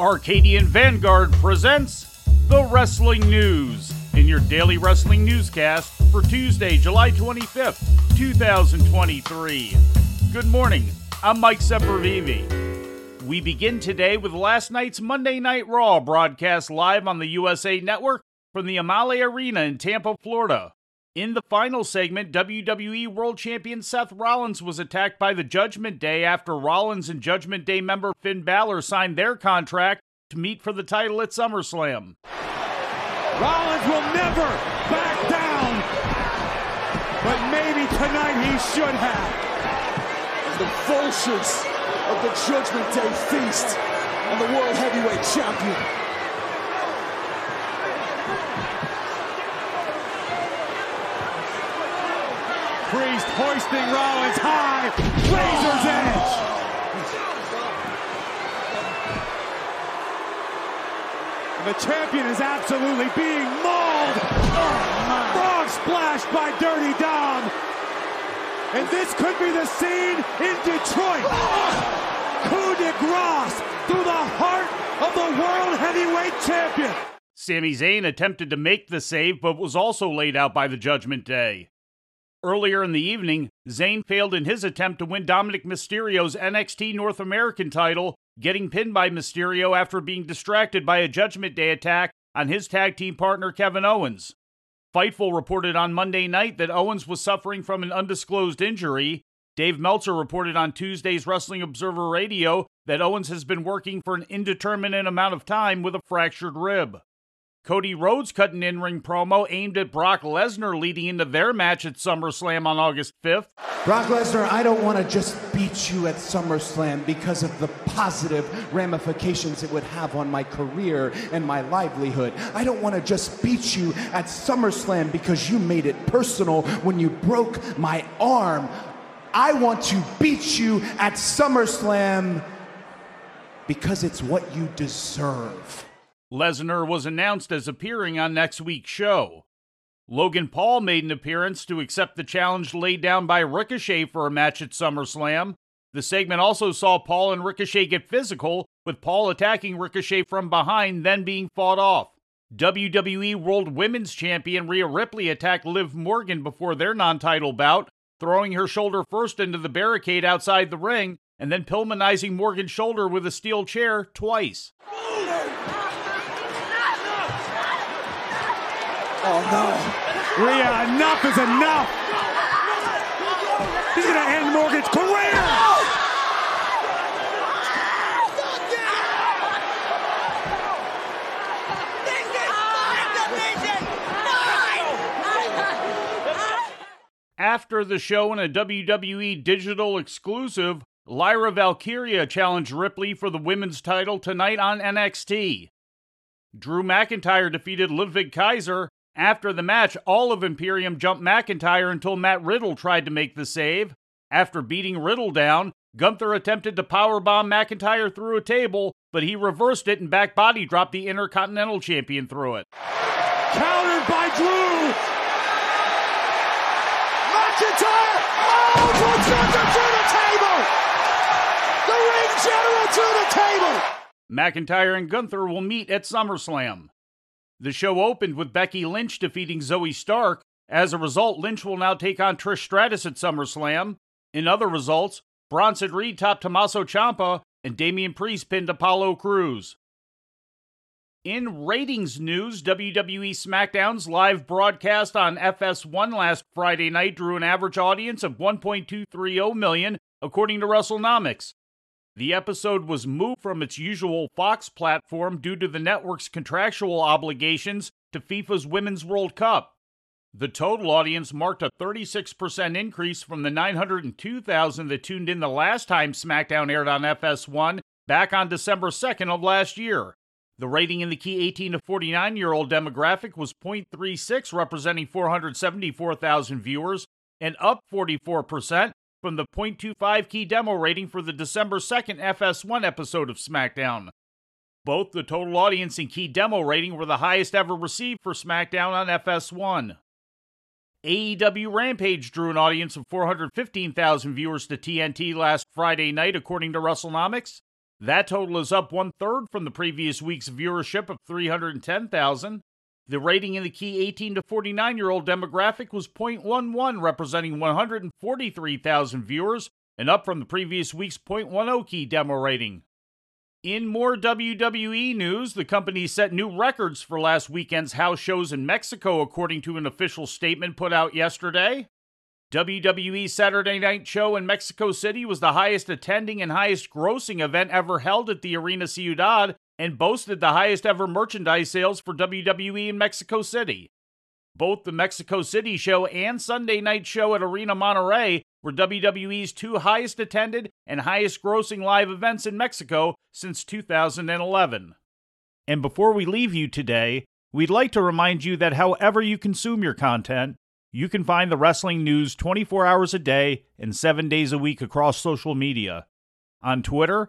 Arcadian Vanguard presents the Wrestling News in your daily wrestling newscast for Tuesday, July 25th, 2023. Good morning. I'm Mike Sempervive. We begin today with last night's Monday Night Raw broadcast live on the USA Network from the Amalie Arena in Tampa, Florida. In the final segment, WWE World Champion Seth Rollins was attacked by the Judgment Day after Rollins and Judgment Day member Finn Balor signed their contract to meet for the title at SummerSlam. Rollins will never back down, but maybe tonight he should have. The vultures of the Judgment Day feast on the World Heavyweight Champion. Priest hoisting Rollins high. Razor's edge. And the champion is absolutely being mauled. Frog splash by Dirty Dom. And this could be the scene in Detroit. Coup de grace through the heart of the World Heavyweight Champion. Sami Zayn attempted to make the save, but was also laid out by the Judgment Day. Earlier in the evening, Zayn failed in his attempt to win Dominic Mysterio's NXT North American title, getting pinned by Mysterio after being distracted by a Judgment Day attack on his tag team partner Kevin Owens. Fightful reported on Monday night that Owens was suffering from an undisclosed injury. Dave Meltzer reported on Tuesday's Wrestling Observer Radio that Owens has been working for an indeterminate amount of time with a fractured rib. Cody Rhodes cut an in ring promo aimed at Brock Lesnar leading into their match at SummerSlam on August 5th. Brock Lesnar, I don't want to just beat you at SummerSlam because of the positive ramifications it would have on my career and my livelihood. I don't want to just beat you at SummerSlam because you made it personal when you broke my arm. I want to beat you at SummerSlam because it's what you deserve. Lesnar was announced as appearing on next week's show. Logan Paul made an appearance to accept the challenge laid down by Ricochet for a match at SummerSlam. The segment also saw Paul and Ricochet get physical, with Paul attacking Ricochet from behind, then being fought off. WWE World Women's Champion Rhea Ripley attacked Liv Morgan before their non title bout, throwing her shoulder first into the barricade outside the ring, and then Pillmanizing Morgan's shoulder with a steel chair twice. Oh no. Rhea, enough is enough. He's going to end Morgan's career. After the show in a WWE digital exclusive, Lyra Valkyria challenged Ripley for the women's title tonight on NXT. Drew McIntyre defeated Ludwig Kaiser. After the match, all of Imperium jumped McIntyre until Matt Riddle tried to make the save. After beating Riddle down, Gunther attempted to powerbomb McIntyre through a table, but he reversed it and back body dropped the Intercontinental Champion through it. Countered by Drew. McIntyre. Oh, puts Gunther to the table. The ring general to the table. McIntyre and Gunther will meet at SummerSlam. The show opened with Becky Lynch defeating Zoey Stark. As a result, Lynch will now take on Trish Stratus at SummerSlam. In other results, Bronson Reed topped Tommaso Ciampa and Damian Priest pinned Apollo Crews. In ratings news, WWE SmackDown's live broadcast on FS1 last Friday night drew an average audience of 1.230 million, according to WrestleNomics. The episode was moved from its usual Fox platform due to the network's contractual obligations to FIFA's Women's World Cup. The total audience marked a 36% increase from the 902,000 that tuned in the last time SmackDown aired on FS1 back on December 2nd of last year. The rating in the key 18 to 49 year old demographic was 0.36, representing 474,000 viewers, and up 44% from the 0.25 key demo rating for the December 2nd FS1 episode of SmackDown. Both the total audience and key demo rating were the highest ever received for SmackDown on FS1. AEW Rampage drew an audience of 415,000 viewers to TNT last Friday night, according to WrestleNomics. That total is up one third from the previous week's viewership of 310,000. The rating in the key 18 to 49 year old demographic was 0.11, representing 143,000 viewers, and up from the previous week's 0.10 key demo rating. In more WWE news, the company set new records for last weekend's house shows in Mexico, according to an official statement put out yesterday. WWE's Saturday Night Show in Mexico City was the highest attending and highest grossing event ever held at the Arena Ciudad and boasted the highest ever merchandise sales for WWE in Mexico City. Both the Mexico City show and Sunday night show at Arena Monterrey were WWE's two highest attended and highest grossing live events in Mexico since 2011. And before we leave you today, we'd like to remind you that however you consume your content, you can find the wrestling news 24 hours a day and 7 days a week across social media. On Twitter,